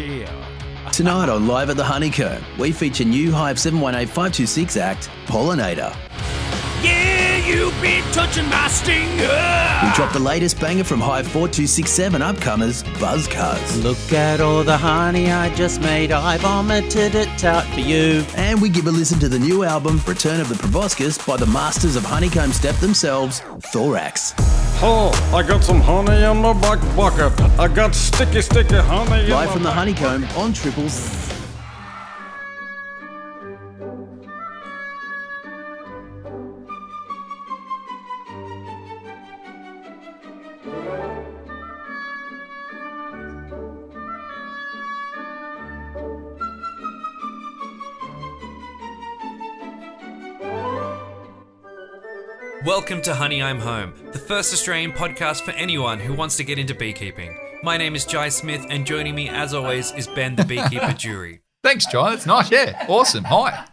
Yeah. Tonight on Live at the Honeycomb, we feature new Hive 718526 act, Pollinator. Yeah, you've been touching my stinger. We drop the latest banger from Hive 4267 upcomers, Buzzcuzz. Look at all the honey I just made. I vomited it out for you. And we give a listen to the new album, Return of the Proboscis, by the masters of Honeycomb Step themselves, Thorax. Oh, I got some honey in my back bucket. I got sticky, sticky honey. in Live my from the Honeycomb on Triple Z. Welcome to Honey I'm Home, the first Australian podcast for anyone who wants to get into beekeeping. My name is Jai Smith, and joining me, as always, is Ben the Beekeeper Jury. Thanks, John. That's nice. Yeah. Awesome. Hi.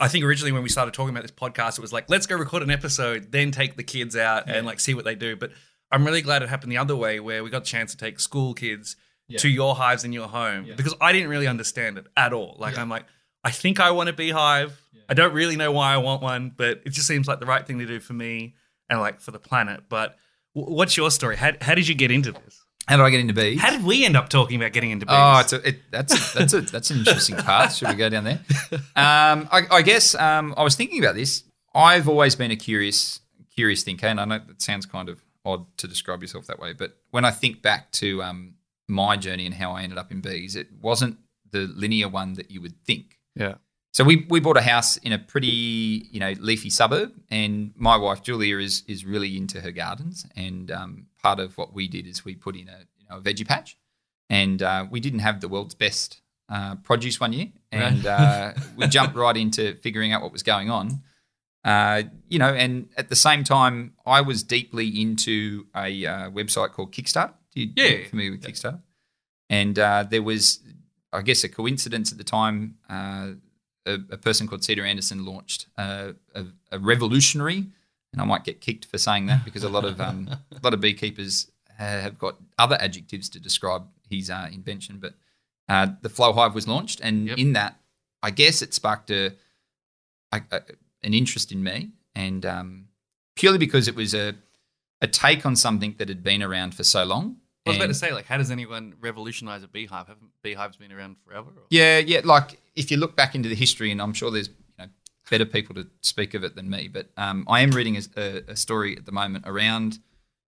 I think originally when we started talking about this podcast, it was like, let's go record an episode, then take the kids out and like see what they do. But I'm really glad it happened the other way, where we got the chance to take school kids to your hives in your home because I didn't really understand it at all. Like, I'm like, I think I want a beehive. I don't really know why I want one, but it just seems like the right thing to do for me and like for the planet. But w- what's your story? How, how did you get into this? How did I get into bees? How did we end up talking about getting into bees? Oh, it's a, it, that's a, that's a, that's an interesting path. Should we go down there? Um, I, I guess um, I was thinking about this. I've always been a curious curious thinker, and I know that sounds kind of odd to describe yourself that way, but when I think back to um, my journey and how I ended up in bees, it wasn't the linear one that you would think. Yeah. So we, we bought a house in a pretty you know leafy suburb, and my wife Julia is is really into her gardens. And um, part of what we did is we put in a you know a veggie patch, and uh, we didn't have the world's best uh, produce one year, and uh, we jumped right into figuring out what was going on. Uh, you know, and at the same time, I was deeply into a uh, website called Kickstarter. Do you, Yeah. you familiar with Kickstarter? And uh, there was, I guess, a coincidence at the time. Uh, a, a person called Cedar Anderson launched uh, a, a revolutionary, and I might get kicked for saying that because a lot of um, a lot of beekeepers ha- have got other adjectives to describe his uh, invention. But uh, the Flow Hive was launched, and Yep. in that, I guess it sparked a, a, a an interest in me, and um, purely because it was a a take on something that had been around for so long. I was about to say, like, how does anyone revolutionize a beehive? Haven't beehives been around forever? or- Yeah, yeah. Like if you look back into the history, and I'm sure there's you know better people to speak of it than me, but um, I am reading a, a, a story at the moment around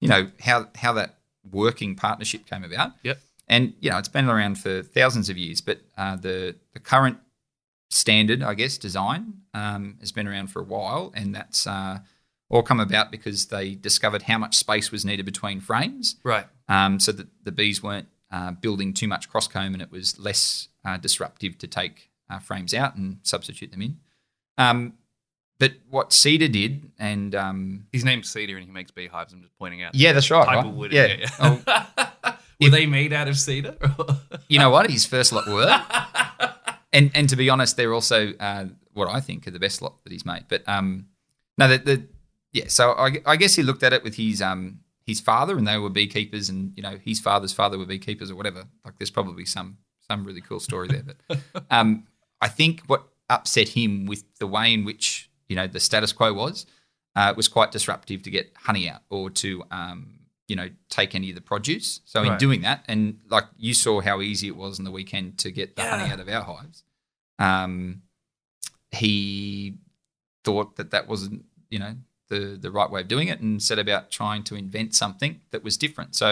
you know how how that working partnership came about. Yep. And you know it's been around for thousands of years, but uh, the the current standard, I guess, design um, has been around for a while, and that's uh, all come about because they discovered how much space was needed between frames Right. Um, so that the bees weren't uh, building too much cross comb and it was less uh, disruptive to take uh, frames out and substitute them in. Um, but what Cedar did, and um, His name's Cedar and he makes beehives. I'm just pointing out. yeah, that's right. Type right? of wood. Yeah. Yeah. Oh. Were they made out of cedar? you know what? His first lot were, and and to be honest, they're also uh, what I think are the best lot that he's made. But um, no, the, the yeah. So I, I guess he looked at it with his um his father, and they were beekeepers, and you know his father's father were beekeepers or whatever. Like there's probably some some really cool story there. But um, I think what upset him with the way in which you know the status quo was uh, was quite disruptive to get honey out or to um, you know take any of the produce. So in doing that, and like you saw how easy it was on the weekend to get the honey out of our hives, um, he thought that that wasn't you know the the right way of doing it, and set about trying to invent something that was different. So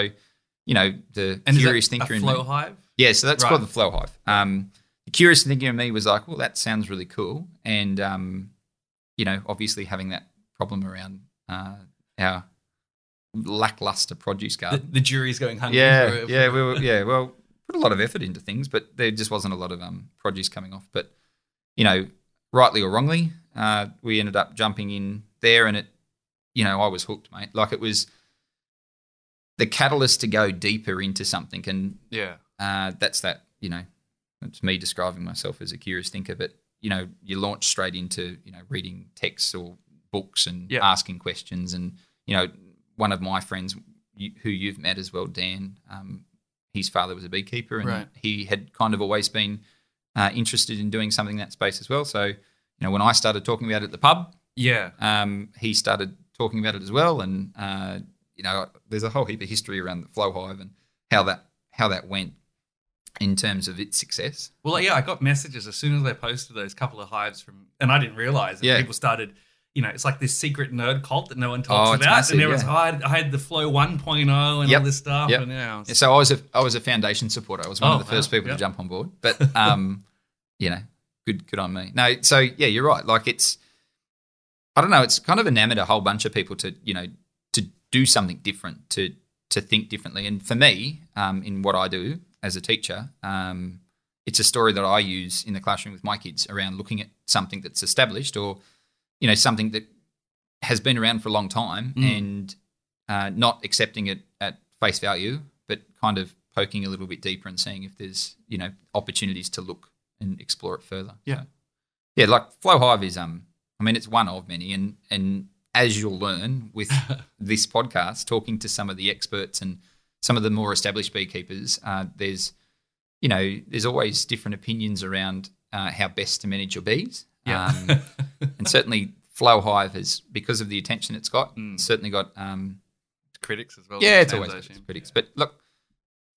you know the and curious thinker in flow me, hive? yeah, so that's Right. called the flow hive. Um, the curious thinking in me was like, well, that sounds really cool, and um, you know, obviously having that problem around uh, our lackluster produce The, garden. the jury's going hungry. yeah, for, for- yeah, we were, yeah. Well, put a lot of effort into things, but there just wasn't a lot of um, produce coming off. But you know, rightly or wrongly, uh, we ended up jumping in there, and it, you know, I was hooked, mate. Like it was the catalyst to go deeper into something, and yeah. uh, that's that. You know, it's me describing myself as a curious thinker. But you know, you launch straight into you know reading texts or books and Yeah. asking questions. And you know, one of my friends you, who you've met as well, Dan, um, his father was a beekeeper, and Right. he had kind of always been uh, interested in doing something in that space as well. So, you know, when I started talking about it at the pub, Yeah. um, he started talking about it as well, and uh, you know, there's a whole heap of history around the flow hive and how that how that went in terms of its success. Well, yeah, I got messages as soon as I posted those couple of hives from, and I didn't realize that Yeah. people started. You know, it's like this secret nerd cult that no one talks Oh, about, massive, and everyone's yeah. I, had, I had the Flow 1.0 and Yep. all this stuff, Yep. and yeah, Yeah, so I was a I was a foundation supporter. I was one Oh, of the first people Yep. to jump on board. But um, you know, good good on me. No, so yeah, you're right. Like it's I don't know, it's kind of enamored a whole bunch of people to, you know, to do something different, to to think differently. And for me, um, in what I do as a teacher, um, it's a story that I use in the classroom with my kids around looking at something that's established or, you know, something that has been around for a long time Mm. and uh, not accepting it at face value, but kind of poking a little bit deeper and seeing if there's, you know, opportunities to look and explore it further. Yeah. So, yeah, like Flow Hive is um I mean it's one of many and and as you'll learn with this podcast, talking to some of the experts and some of the more established beekeepers, uh, there's you know, there's always different opinions around uh, how best to manage your bees. Yeah. Um, and certainly Flow Hive has because of the attention it's got, Mm. certainly got um, critics as well. yeah, it's always critics. But look,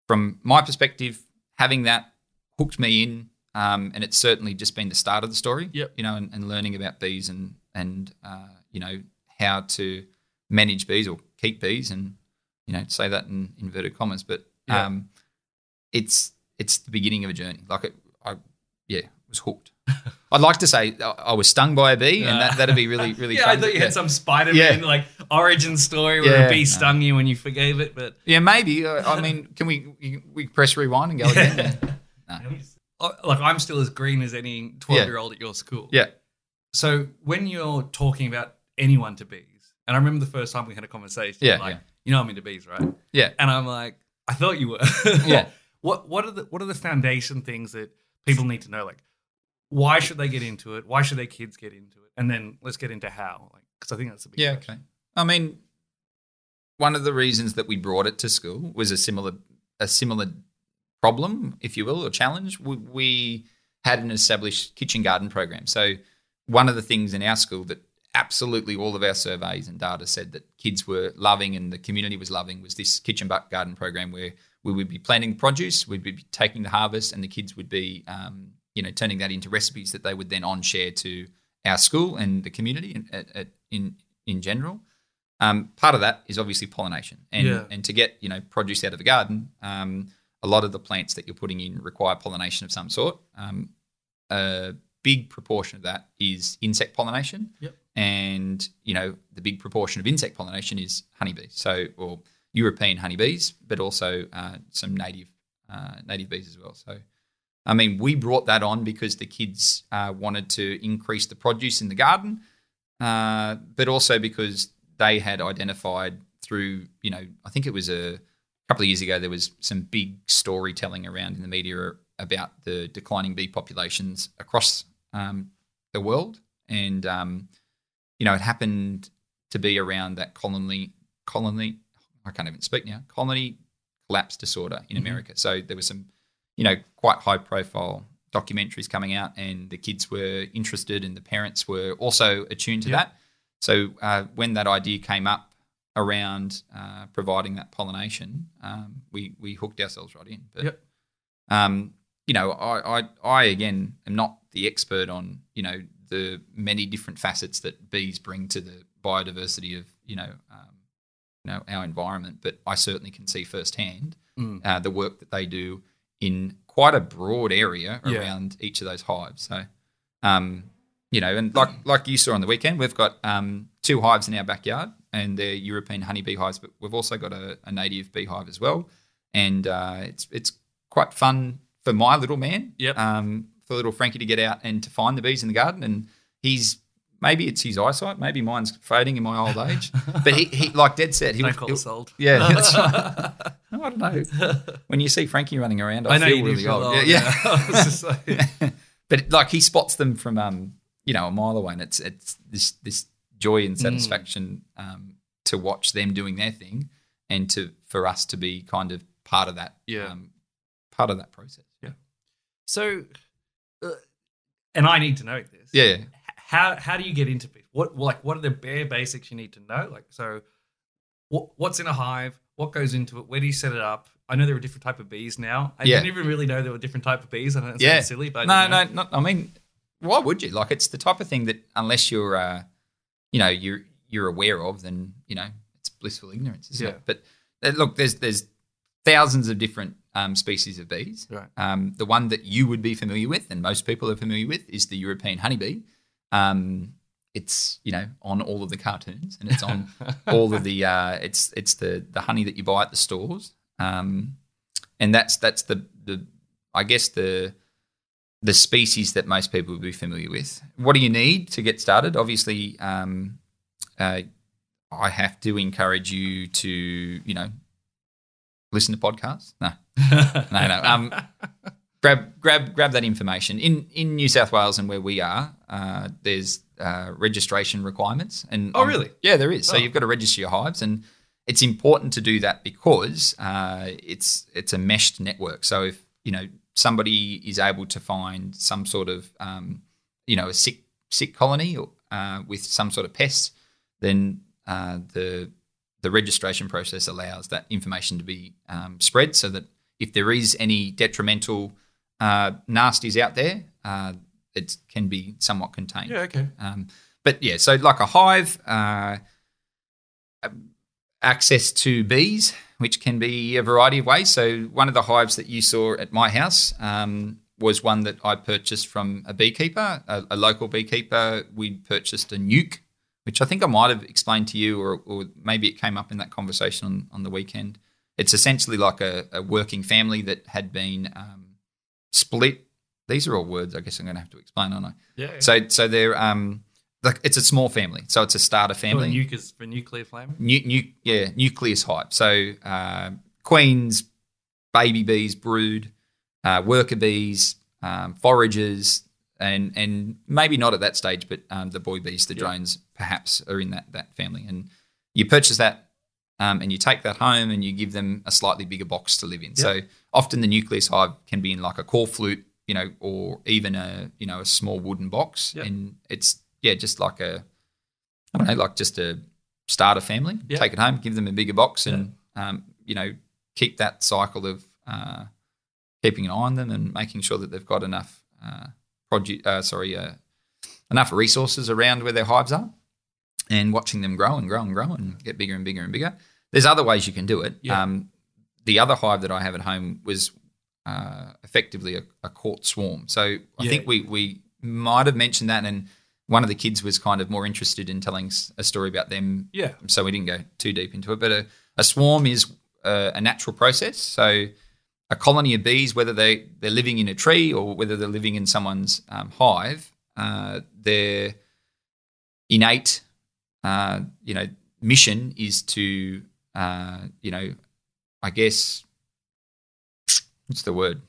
from my perspective, having that hooked me in, um, and it's certainly just been the start of the story. Yep. You know, and, and learning about bees and and uh, you know how to manage bees or keep bees, and you know say that in inverted commas, but Yeah. um, it's it's the beginning of a journey. Like it, I yeah was hooked. I'd like to say I I was stung by a bee, and that that'd be really really yeah, fun. I thought you yeah. had some Spider-Man Yeah. like origin story where Yeah. a bee stung you and you forgave it, but Yeah, maybe. Uh, I mean, can we we press rewind and go again? Yeah. Like I'm still as green as any 12 year old at your school. yeah. So when you're talking about anyone to bees, and I remember the first time we had a conversation, Yeah, like yeah. you know I'm into bees, right? Yeah. And I'm like, I thought you were. Yeah. what what are the what are the foundation things that people need to know? Like, why should they get into it? Why should their kids get into it? And then let's get into how, like, because I think that's a big Yeah, question. okay. I mean, one of the reasons that we brought it to school was a similar a similar problem, if you will, or challenge. We, we had an established kitchen garden program. So one of the things in our school that absolutely all of our surveys and data said that kids were loving and the community was loving was this kitchen garden program where we would be planting produce, we'd be taking the harvest, and the kids would be, um, you know, turning that into recipes that they would then on share to our school and the community in, at, in in general. Um, part of that is obviously pollination, and Yeah. and to get you know produce out of a garden, um, a lot of the plants that you're putting in require pollination of some sort. Um, a big proportion of that is insect pollination, Yep. and you know the big proportion of insect pollination is honeybees. So or European honeybees, but also uh, some native uh, native bees as well. So. I mean, we brought that on because the kids uh, wanted to increase the produce in the garden, uh, but also because they had identified through, you know, I think it was a couple of years ago, there was some big storytelling around in the media about the declining bee populations across um, the world. And, um, you know, it happened to be around that colony, colony, I can't even speak now, colony collapse disorder in America. So there was some, you know, quite high profile documentaries coming out, and the kids were interested, and the parents were also attuned to Yeah. that. So uh, when that idea came up around uh, providing that pollination, um, we we hooked ourselves right in. But Yep. um, you know, I, I I again am not the expert on you know the many different facets that bees bring to the biodiversity of you know um, you know our environment, but I certainly can see firsthand Mm. uh, the work that they do in quite a broad area Yeah. around each of those hives. So, um, you know, and like like you saw on the weekend, we've got um, two hives in our backyard, and they're European honeybee hives, but we've also got a, a native beehive as well, and uh, it's it's quite fun for my little man, Yep. um, for little Frankie to get out and to find the bees in the garden, and he's. Maybe it's his eyesight. Maybe mine's fading in my old age. But he, he like Dad said, he Don't was, call he- us old. yeah, that's right. I don't know. When you see Frankie running around, I, I feel really old. old, Yeah, I was just like- yeah. but like he spots them from um, you know, a mile away, and it's it's this this joy and satisfaction um, to watch them doing their thing, and to for us to be kind of part of that. Yeah. Um, part of that process. Yeah. So, uh, and I need to know this. Yeah. How how do you get into bees? What like what are the bare basics you need to know? Like so, what what's in a hive? What goes into it? Where do you set it up? I know there are different type of bees now. I Yeah. didn't even really know there were different type of bees. I know it's yeah. silly, but I no, no, not, I mean, why would you? Like, it's the type of thing that unless you're, uh, you know, you're you're aware of, then you know, it's blissful ignorance, isn't Yeah. it? But uh, look, there's there's thousands of different um, species of bees. Right. Um, the one that you would be familiar with, and most people are familiar with, is the European honeybee. Um, it's you know on all of the cartoons, and it's on all of the uh, it's it's the the honey that you buy at the stores, um, and that's that's the the I guess the the species that most people would be familiar with. What do you need to get started? Obviously, um, uh, I have to encourage you to you know listen to podcasts. No, no, no. Um, grab grab grab that information in in New South Wales and where we are. Uh, there's uh, registration requirements, and Oh, on- really? Yeah, there is. So Oh. you've got to register your hives, and it's important to do that because uh, it's it's a meshed network. So if you know somebody is able to find some sort of um, you know a sick sick colony or, uh, with some sort of pest, then uh, the the registration process allows that information to be um, spread so that if there is any detrimental uh, nasties out there, uh, it can be somewhat contained. Yeah, okay. Um, but yeah, so like a hive, uh, access to bees, which can be a variety of ways. So one of the hives that you saw at my house um, was one that I purchased from a beekeeper, a, a local beekeeper. We purchased a nuke, which I think I might have explained to you, or, or maybe it came up in that conversation on, on the weekend. It's essentially like a, a working family that had been um, split. These are all words I guess I'm going to have to explain, aren't I? Yeah. So so they're um like it's a small family. So it's a starter family. family. nuke is for nuclear flame. Nu- nu- yeah, nucleus hive. So uh, queens, baby bees, brood, uh, worker bees, um, foragers, and and maybe not at that stage, but um, the boy bees, the drones, perhaps are in that that family. And you purchase that, um, and you take that home, and you give them a slightly bigger box to live in. So often the nucleus hive can be in like a corflute, you know, or even a you know a small wooden box, Yeah. and it's yeah, just like a I don't know, like just to start a starter family. Yeah. Take it home, give them a bigger box, and um, you know, keep that cycle of uh, keeping an eye on them and making sure that they've got enough uh, produce. Uh, sorry, uh, enough resources around where their hives are, and watching them grow and grow and grow and get bigger and bigger and bigger. There's other ways you can do it. Yeah. Um, the other hive that I have at home was uh, effectively a, a caught swarm. So I Yeah. think we we might have mentioned that, and one of the kids was kind of more interested in telling a story about them. Yeah. So we didn't go too deep into it. But a, a swarm is a, a natural process. So a colony of bees, whether they they're living in a tree or whether they're living in someone's um, hive, uh, their innate, uh, you know, mission is to, uh, you know, I guess, what's the word,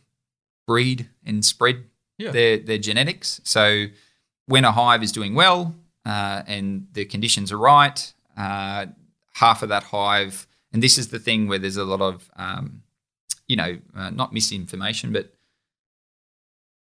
breed and spread Yeah. their their genetics. So when a hive is doing well uh, and the conditions are right, uh, half of that hive, and this is the thing where there's a lot of, um, you know, uh, not misinformation, but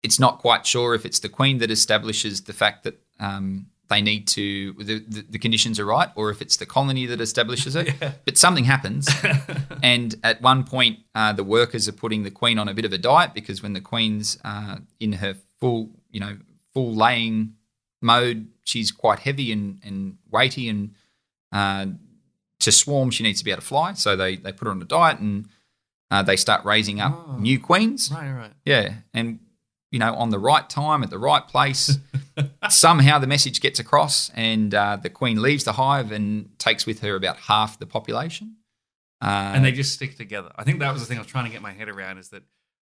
it's not quite sure if it's the queen that establishes the fact that um, they need to the, the, the conditions are right, or if it's the colony that establishes it. But something happens, and at one point, uh, the workers are putting the queen on a bit of a diet because when the queen's uh, in her full, you know, full laying mode, she's quite heavy and, and weighty, and uh, to swarm, she needs to be able to fly. So they they put her on a diet, and uh, they start raising up Oh. new queens. Right, right. Yeah, and you know, on the right time at the right place, somehow the message gets across, and uh, the queen leaves the hive and takes with her about half the population. Uh, and they just stick together. I think that was the thing I was trying to get my head around is that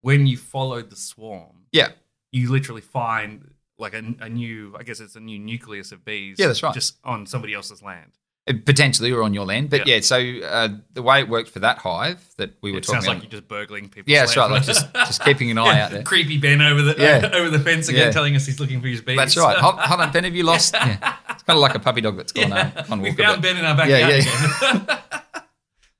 when you followed the swarm, yeah, you literally find like a, a new, I guess it's a new nucleus of bees. Yeah, that's right. Just on somebody else's land. Uh, potentially or on your land, but Yeah. yeah. so uh, the way it worked for that hive that we were It talking sounds like about, you're just burgling people. yeah, that's right, like just just keeping an eye out there. Creepy Ben over the Yeah. over the fence again, Yeah. telling us he's looking for his bees. That's right. Hold, hold on, Ben, have you lost? Yeah. It's kind of like a puppy dog that's gone, uh, gone we walk found about. Ben in our backyard Yeah, again.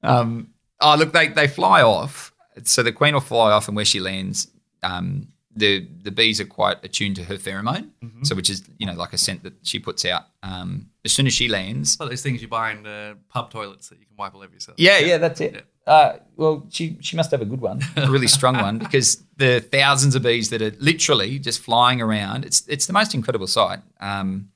Um, Oh, look, they they fly off. So the queen will fly off, and where she lands, um, the the bees are quite attuned to her pheromone. Mm-hmm. So, which is you know like a scent that she puts out. Um, as soon as she lands, Well, those things you buy in uh, pub toilets that you can wipe all over yourself. yeah, yeah, that's it. Uh, well, she she must have a good one, a really strong one, because the thousands of bees that are literally just flying around. It's it's the most incredible sight. Um,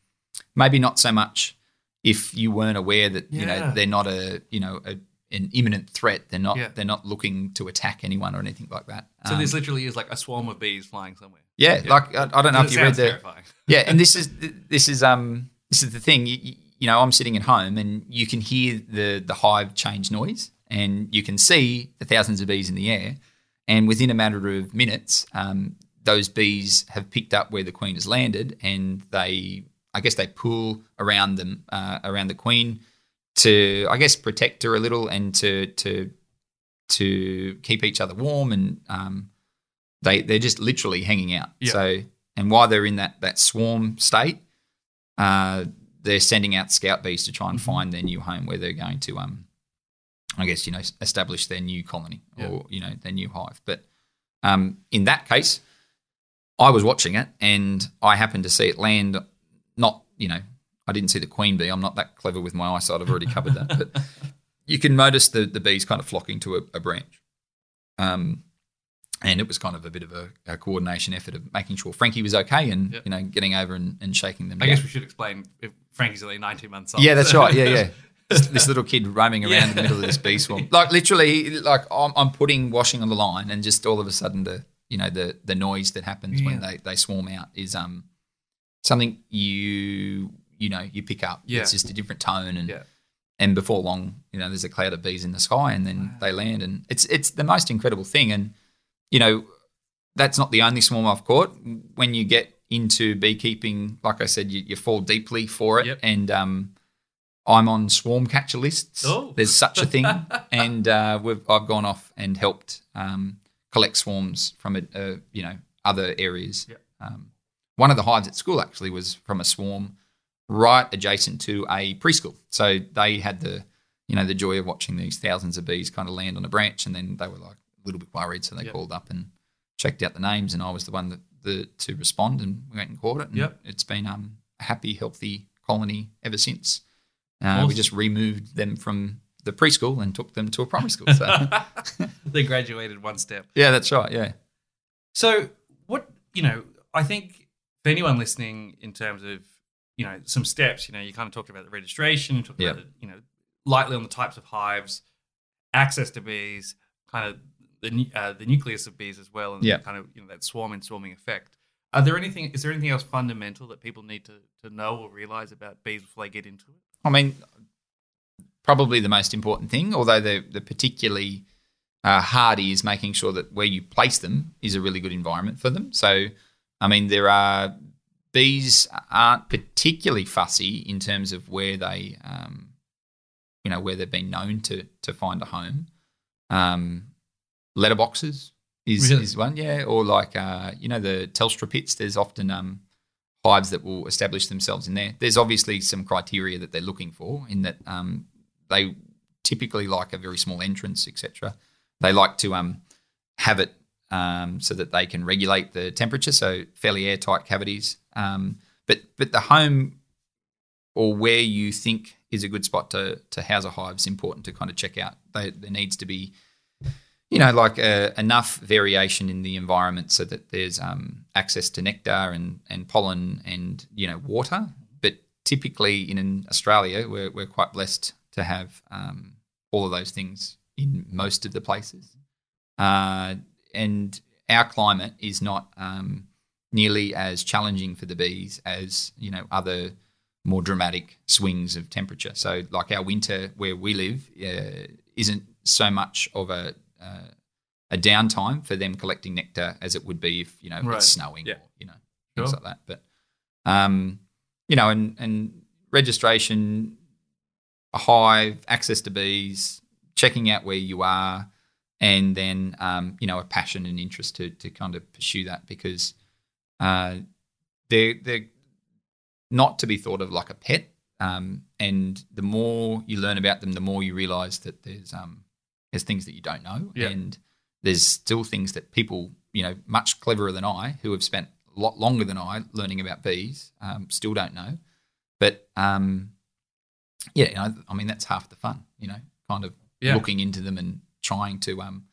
maybe not so much if you weren't aware that you know they're not a you know a, an imminent threat. They're not Yeah. they're not looking to attack anyone or anything like that. So Um, this literally is like a swarm of bees flying somewhere. yeah, like I, I don't know if you read the terrifying. yeah, and this is this is um this is the thing. You, you, you know, I'm sitting at home and you can hear the the hive change noise, and you can see the thousands of bees in the air, and within a matter of minutes, um, those bees have picked up where the queen has landed, and they, I guess, they pull around them uh, around the queen to, I guess, protect her a little and to to to keep each other warm and um, they they're just literally hanging out. Yeah. So and while they're in that that swarm state, uh, they're sending out scout bees to try and Mm-hmm. find their new home where they're going to um, I guess you know establish their new colony or you know their new hive. But um, in that case, I was watching it and I happened to see it land. Not you know I didn't see the queen bee. I'm not that clever with my eyesight. I've already covered that, but you can notice the the bees kind of flocking to a, a branch. Um, and it was kind of a bit of a, a coordination effort of making sure Frankie was okay and Yep. you know getting over and, and shaking them. I down. guess we should explain if Frankie's only 19 months old. Yeah, that's right. Yeah, yeah. This, this little kid roaming around Yeah. in the middle of this bee swarm, like literally, like I'm, I'm putting washing on the line, and just all of a sudden, the you know the the noise that happens when they, they swarm out is um something you you know you pick up. Yeah. It's just a different tone, and Yeah. and before long, you know, there's a cloud of bees in the sky, and then they land, and it's it's the most incredible thing, and you know, that's not the only swarm I've caught. When you get into beekeeping, like I said, you, you fall deeply for it, Yep. and um, I'm on swarm catcher lists. Oh. There's such a thing, and uh, we've I've gone off and helped um, collect swarms from a, uh, you know other areas. Yep. Um, one of the hives at school actually was from a swarm right adjacent to a preschool, so they had the you know the joy of watching these thousands of bees kind of land on a branch, and then they were like a little bit worried, so they Yep. called up and checked out the names, and I was the one that the to respond, and we went and caught it. And Yep. it's been um, a happy, healthy colony ever since. Uh, Awesome. We just removed them from the preschool and took them to a primary school. So they graduated one step. yeah, that's right. Yeah, So, what you know, I think for anyone listening, in terms of you know some steps, you know, you kind of talked about the registration, you talked Yeah. about the, you know lightly on the types of hives, access to bees, kind of the uh, the nucleus of bees as well, and Yeah. kind of you know that swarm and swarming effect. Are there anything? Is there anything else fundamental that people need to to know or realize about bees before they get into it? I mean, probably the most important thing, although the the particularly uh, hardy is making sure that where you place them is a really good environment for them. So, I mean, there are bees aren't particularly fussy in terms of where they, um, you know, where they've been known to to find a home. Um, letterboxes is, Really? is one, yeah, or like uh, you know the Telstra pits. There's often um, hives that will establish themselves in there. There's obviously some criteria that they're looking for in that um, they typically like a very small entrance, etc. They like to um, have it um, so that they can regulate the temperature, so fairly airtight cavities. Um, but but the home or where you think is a good spot to to house a hive is important to kind of check out. They, there needs to be you know, like uh, enough variation in the environment so that there's um, access to nectar and, and pollen and, you know, water. But typically in Australia, we're, we're quite blessed to have um, all of those things in most of the places. Uh, and our climate is not um, nearly as challenging for the bees as, you know, other more dramatic swings of temperature. So, like our winter where we live uh, isn't so much of a uh, a downtime for them collecting nectar as it would be if you know Right. it's snowing Yeah. or you know things Sure. like that. But um, you know, and and registration, a hive, access to bees, checking out where you are, and then um, you know a passion and interest to to kind of pursue that because uh, they're they're not to be thought of like a pet. Um, and the more you learn about them, the more you realise that there's um, there's things that you don't know, Yeah. and there's still things that people, you know, much cleverer than I, who have spent a lot longer than I learning about bees, um, still don't know. But um, yeah, you know, I mean that's half the fun, you know, kind of Yeah. looking into them and trying to um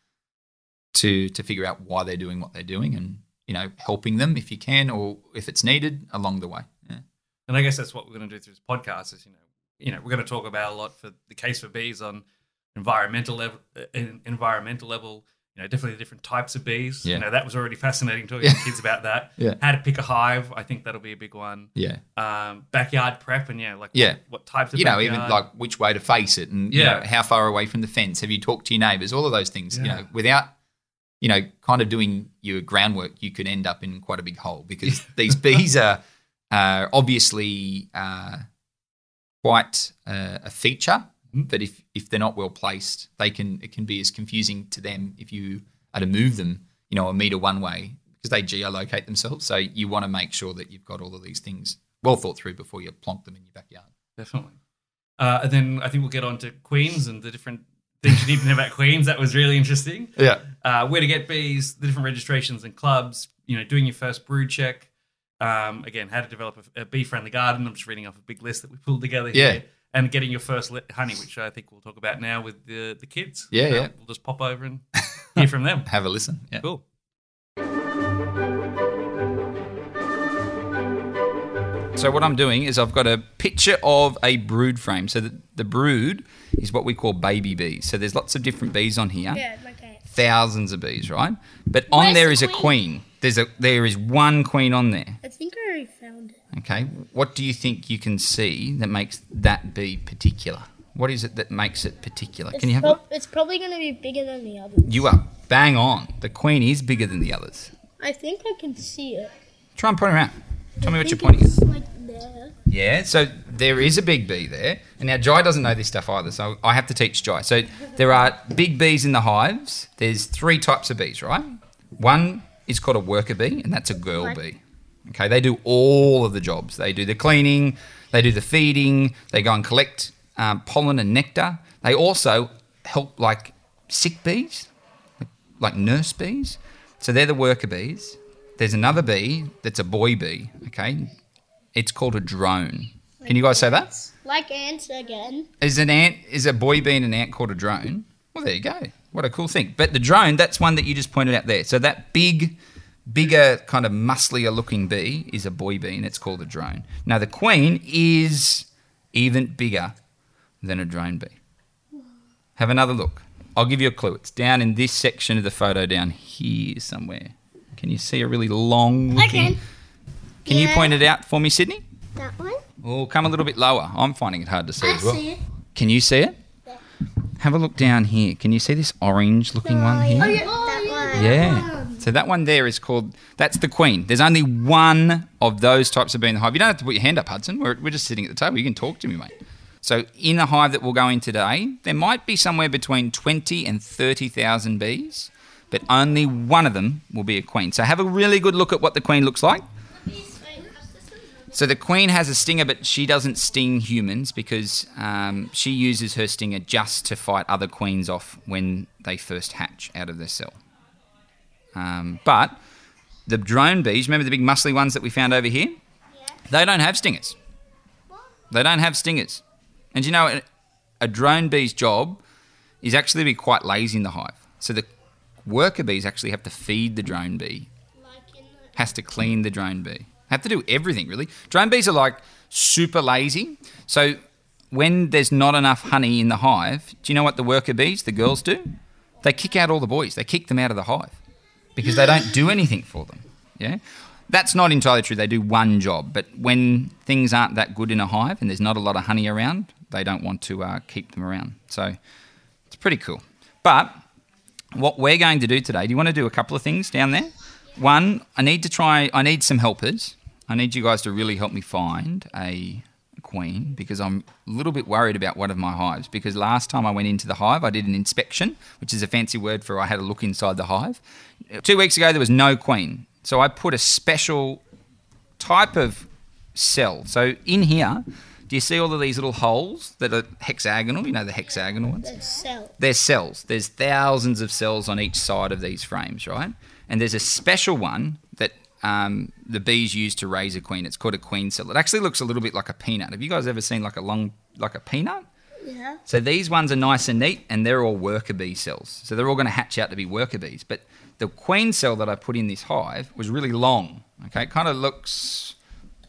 to to figure out why they're doing what they're doing, and you know, helping them if you can or if it's needed along the way. Yeah. And I guess that's what we're going to do through this podcast. Is you know, you know, we're going to talk about a lot for the case for bees on environmental level, uh, environmental level. You know, definitely the different types of bees. Yeah. You know, that was already fascinating talking to kids about that. Yeah. How to pick a hive. I think that'll be a big one. Yeah. Um, backyard prep and yeah, like Yeah. what, what types of you know, backyard. even like which way to face it and you Yeah. know, how far away from the fence. Have you talked to your neighbours? All of those things. You know, without you know, kind of doing your groundwork, you could end up in quite a big hole because these bees are uh, obviously uh, quite uh, a feature. Mm-hmm. But if if they're not well placed, they can it can be as confusing to them if you are to move them, you know, a meter one way because they geolocate themselves. So you want to make sure that you've got all of these things well thought through before you plonk them in your backyard. Definitely. Uh, and then I think we'll get on to queens and the different things you need to know about queens. That was really interesting. Yeah. Uh, where to get bees, the different registrations and clubs, you know, doing your first brood check. Um, again, how to develop a, a bee-friendly garden. I'm just reading off a big list that we pulled together Yeah. here. And getting your first li- honey, which I think we'll talk about now with the, the kids. Yeah, Uh, yeah. We'll just pop over and hear from them. Have a listen. Yeah. Cool. So what I'm doing is I've got a picture of a brood frame. So the, the brood is what we call baby bees. So there's lots of different bees on here. Yeah, okay. Thousands of bees, right? But on Where's there the is a queen? There's a there is one queen on there. I think I already found it. Okay. What do you think you can see that makes that bee particular? What is it that makes it particular? It's, Can you have a prob- look? it's probably going to be bigger than the others. You are bang on. The queen is bigger than the others. I think I can see it. Try and point her out. Tell me what you're think pointing at. like there. Yeah, so there is a big bee there. And now Jai doesn't know this stuff either, so I have to teach Jai. So there are big bees in the hives. There's three types of bees, right? One is called a worker bee, and that's a girl What? bee. Okay, they do all of the jobs. They do the cleaning, they do the feeding, they go and collect um, pollen and nectar. They also help like sick bees, like nurse bees. So they're the worker bees. There's another bee that's a boy bee. Okay, it's called a drone. Can you guys say that? Like ants again. Is an ant is a boy bee and an ant called a drone? Well, there you go. What a cool thing. But the drone, that's one that you just pointed out there. So that big, bigger, kind of musclier looking bee is a boy bee, and it's called a drone. Now the queen is even bigger than a drone bee. Have another look. I'll give you a clue. It's down in this section of the photo down here somewhere. Can you see a really long I looking? can. Can you point it out for me, Sydney? That one? Oh, come a little bit lower. I'm finding it hard to see I as well. see it. Can you see it? Have a look down here. Can you see this orange looking one oh, here? Oh, yeah. that one. Yeah. So that one there is called, that's the queen. There's only one of those types of bee in the hive. You don't have to put your hand up, Hudson. We're, we're just sitting at the table. You can talk to me, mate. So in the hive that we'll go in today, there might be somewhere between 20 and 30,000 bees, but only one of them will be a queen. So have a really good look at what the queen looks like. So the queen has a stinger, but she doesn't sting humans because um, she uses her stinger just to fight other queens off when they first hatch out of their cell. Um, but the drone bees, remember the big muscly ones that we found over here? They don't have stingers. They don't have stingers. And you know, a, a drone bee's job is actually to be quite lazy in the hive. So the worker bees actually have to feed the drone bee has to clean the drone bee. Have to do everything really. Drone bees are like super lazy. So when there's not enough honey in the hive, do you know what the worker bees, the girls do? They kick out all the boys. They kick them out of the hive because they don't do anything for them. Yeah. That's not entirely true. They do one job, but when things aren't that good in a hive and there's not a lot of honey around, they don't want to uh, keep them around. So it's pretty cool. But what we're going to do today, do you want to do a couple of things down there? One, I need to try, I need some helpers. I need you guys to really help me find a queen because I'm a little bit worried about one of my hives. Because last time I went into the hive, I did an inspection, which is a fancy word for I had a look inside the hive. Two weeks ago, there was no queen. So I put a special type of cell. So in here, Do you see all of these little holes that are hexagonal? You know the hexagonal ones? The cell. They're cells. There's thousands of cells on each side of these frames, right? And there's a special one that um, the bees use to raise a queen. It's called a queen cell. It actually looks a little bit like a peanut. Have you guys ever seen like a long, like a peanut? Yeah. So these ones are nice and neat, and they're all worker bee cells. So they're all going to hatch out to be worker bees. But the queen cell that I put in this hive was really long. Okay, it kind of looks,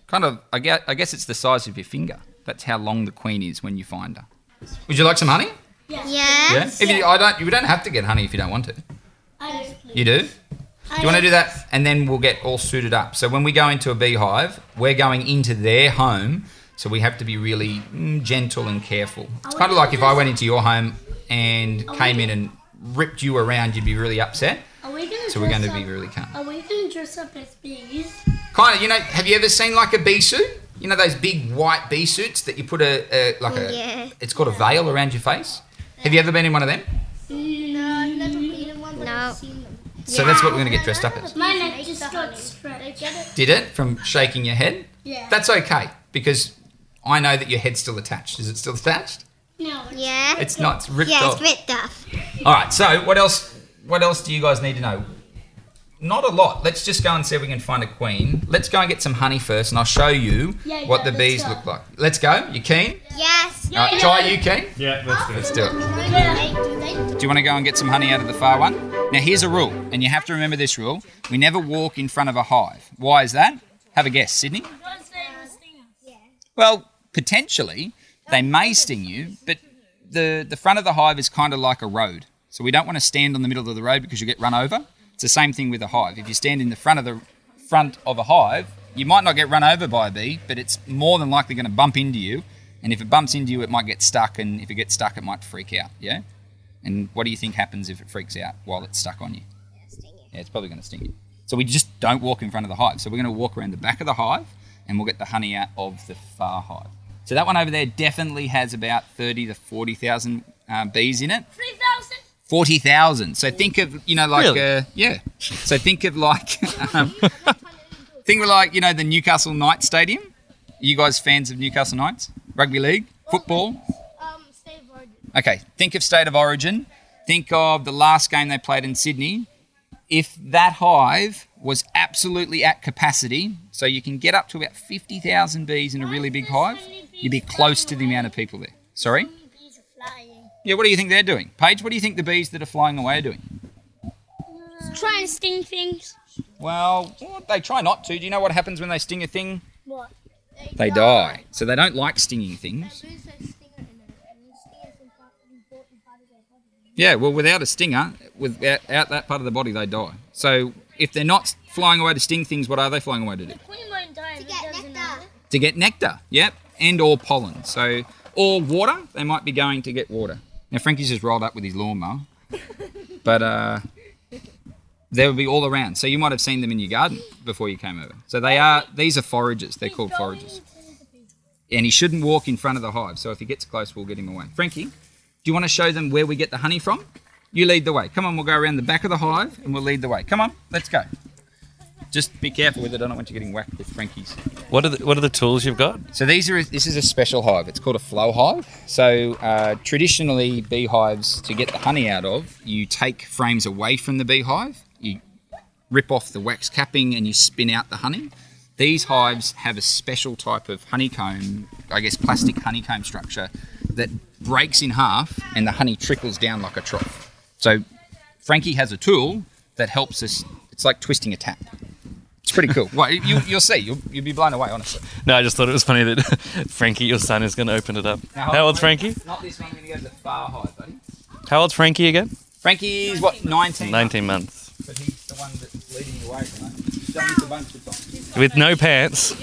kind of. I guess, I guess it's the size of your finger. That's how long the queen is when you find her. Would you like some honey? Yeah. Yeah. If you, I don't. You don't have to get honey if you don't want to. I, You do. Do you want to do that? And then we'll get all suited up. So when we go into a beehive, we're going into their home. So we have to be really mm, gentle and careful. It's kind of like if I went into your home and came in and ripped you around, you'd be really upset. Are we gonna So we're going to be really calm. Are we gonna dress up as bees? Kind of, you know, have you ever seen like a bee suit? You know those big white bee suits that you put a, a like a, Yeah. it's called a veil around your face. Have you ever been in one of them? No, I've never been in one, but I've seen them. So that's what we're going to get dressed up as. My neck just got stretched. Did it from shaking your head? Yeah. That's okay because I know that your head's still attached. Is it still attached? No. Yeah. It's not. It's ripped yeah, off. it's ripped off. All right. So what else? What else do you guys need to know? Not a lot. Let's just go and see if we can find a queen. Let's go and get some honey first, and I'll show you Yeah, what yeah, the bees go. look like. Let's go. You keen? Yes. All right, Try. You keen? Yeah, let's do it. Let's do it. Do? Do you want to go and get some honey out of the far one? Now, here's a rule, and you have to remember this rule. We never walk in front of a hive. Why is that? Have a guess, Sydney. Well, potentially, they may sting you, but the, the front of the hive is kind of like a road. So we don't want to stand on the middle of the road because you get run over. It's the same thing with a hive. If you stand in the front of the front of a hive, you might not get run over by a bee, but it's more than likely going to bump into you. And if it bumps into you, it might get stuck, and if it gets stuck, it might freak out. Yeah. And what do you think happens if it freaks out while it's stuck on you? Yeah, it's probably going to sting you. So we just don't walk in front of the hive. So we're going to walk around the back of the hive and we'll get the honey out of the far hive. So that one over there definitely has about 30 to 40,000 uh, bees in it. 3,000? 40,000. So think of, you know, like, Really? uh, yeah. So think of like, um, think of like, you know, the Newcastle Knights Stadium. Are You guys fans of Newcastle Knights? Rugby league? Football? Um, State of Origin. Okay, think of State of Origin. Think of the last game they played in Sydney. If that hive was absolutely at capacity, so you can get up to about 50,000 bees in a really big hive, you'd be close to the amount of people there. Sorry? Bees are flying. Yeah, what do you think they're doing? Paige, what do you think the bees that are flying away are doing? Try and sting things. Well, well, they try not to. Do you know what happens when they sting a thing? What? They die. So they don't like stinging things. Yeah, well, without a stinger, without that part of the body, they die. So if they're not flying away to sting things, what are they flying away to do? Queen won't die if it get doesn't nectar. have. To get nectar, yep, and or pollen. So or water, they might be going to get water. Now Frankie's just rolled up with his lawnmower, but uh, they would be all around. So you might have seen them in your garden before you came over. So they are these are foragers. They're called foragers. And he shouldn't walk in front of the hive. So if he gets close, we'll get him away. Frankie, do you want to show them where we get the honey from? You lead the way. Come on, we'll go around the back of the hive and we'll lead the way. Come on, let's go. Just be careful with it. I don't want you getting whacked with Frankie's. What are the, what are the tools you've got? So these are this is a special hive. It's called a flow hive. So uh, traditionally, beehives to get the honey out of, you take frames away from the beehive, you rip off the wax capping, and you spin out the honey. These hives have a special type of honeycomb, I guess plastic honeycomb structure that breaks in half, and the honey trickles down like a trough. So Frankie has a tool that helps us. It's like twisting a tap. It's pretty cool. well, you, you'll see. You'll, you'll be blown away, honestly. No, I just thought it was funny that Frankie, your son, is going to open it up. Now, How on, old's mate. Frankie? Not this one. I'm going to go to the far hive, buddy. How old's Frankie again? Frankie's what? 19. 19 months. But he's the one that's leading you away from it. He's done this a bunch of times. With no pants.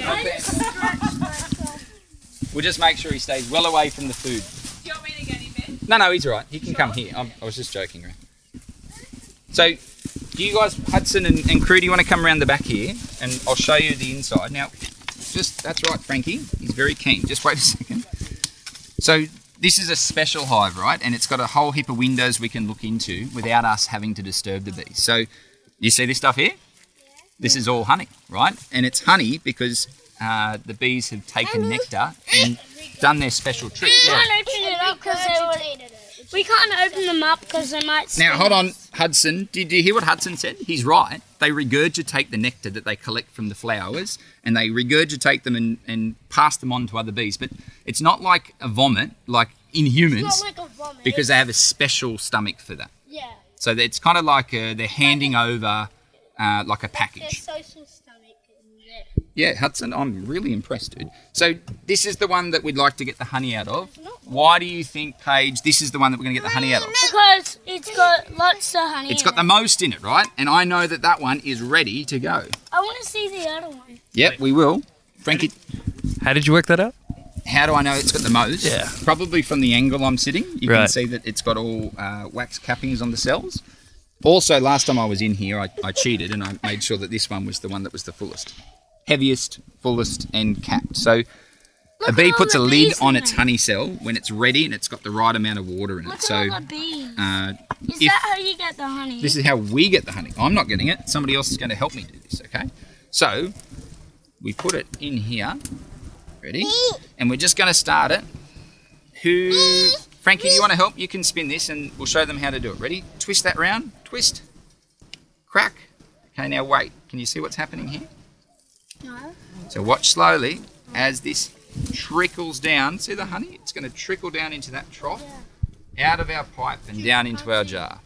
We'll just make sure he stays well away from the food. Do you want me to get him in? No, no, he's all right. He can come here. I'm, I was just joking. Right? So, do you guys, Hudson and, and Crew, do you want to come around the back here and I'll show you the inside? Now, just that's right, Frankie. He's very keen. Just wait a second. So, this is a special hive, right? And it's got a whole heap of windows we can look into without us having to disturb the bees. So, you see this stuff here? This is all honey, right? And it's honey because uh, the bees have taken nectar and done their special trick. We Yeah. Can't open it up because they were. We can't open them up because they might. Now, hold on. Hudson. Did you hear what Hudson said? He's right. They regurgitate the nectar that they collect from the flowers and they regurgitate them and, and pass them on to other bees. But it's not like a vomit, like in humans, like a because they have a special stomach for that. Yeah. So it's kind of like uh, they're handing over uh, like a package. social stomach in there. Yeah, Hudson, I'm really impressed, dude. So this is the one that we'd like to get the honey out of. Why do you think, Paige, this is the one that we're going to get the honey out of? Because it's got lots of honey. It's in got the most in it, right? And I know that that one is ready to go. I want to see the other one. Yep, we will. Frankie, How did you work that out? how do I know it's got the most? Yeah. Probably from the angle I'm sitting. You can see that it's got all uh, wax cappings on the cells. Also, last time I was in here, I, I cheated and I made sure that this one was the one that was the fullest. Heaviest, fullest, and capped. So a bee puts a lid on its honey cell when it's ready and it's got the right amount of water in Look it. So all the bees. uh, Is that how you get the honey? this is how we get the honey. I'm not getting it. Somebody else is going to help me do this, okay? So we put it in here. Ready? And we're just going to start it. Who. Frankie, do you want to help? You can spin this and we'll show them how to do it. Ready? Twist that round. Twist. Crack. Okay, now wait. Can you see what's happening here? No. So watch slowly as this trickles down. See the honey? It's going to trickle down into that trough, out of our pipe and down into our jar.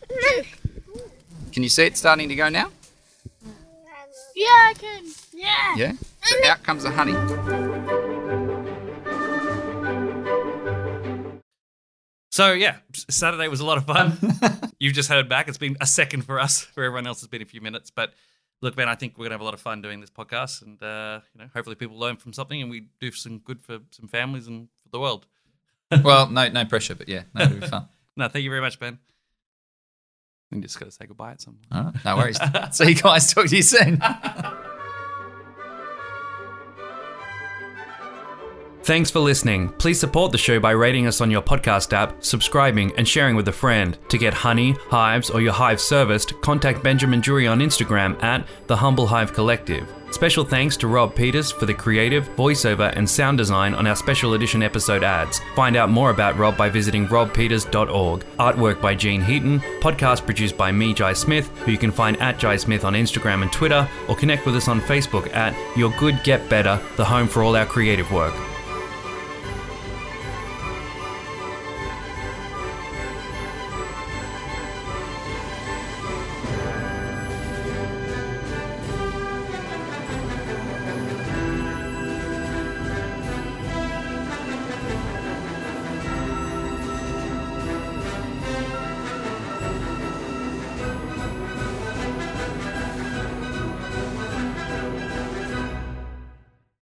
Can you see it starting to go now? Yeah, I can. Yeah. Yeah? So out comes the honey. So yeah, Saturday was a lot of fun. You've just heard back. It's been a second for us. For everyone else, it's been a few minutes. But look, Ben, I think we're gonna have a lot of fun doing this podcast, and uh, you know, hopefully people learn from something, and we do some good for some families and for the world. Well, no, no pressure, but yeah, no, it'll be fun. No, thank you very much, Ben. We just got to say goodbye at some point. All right, no worries. so you guys talk to you soon. Thanks for listening. Please support the show by rating us on your podcast app, subscribing, and sharing with a friend. To get honey, hives, or your hive serviced, contact Benjamin Jury on Instagram at The Humble Hive Collective. Special thanks to Rob Peters for the creative, voiceover, and sound design on our special edition episode ads. Find out more about Rob by visiting robpeters.org. Artwork by Gene Heaton, podcast produced by me, Jai Smith, who you can find at Jai Smith on Instagram and Twitter, or connect with us on Facebook at Your Good Get Better, the home for all our creative work.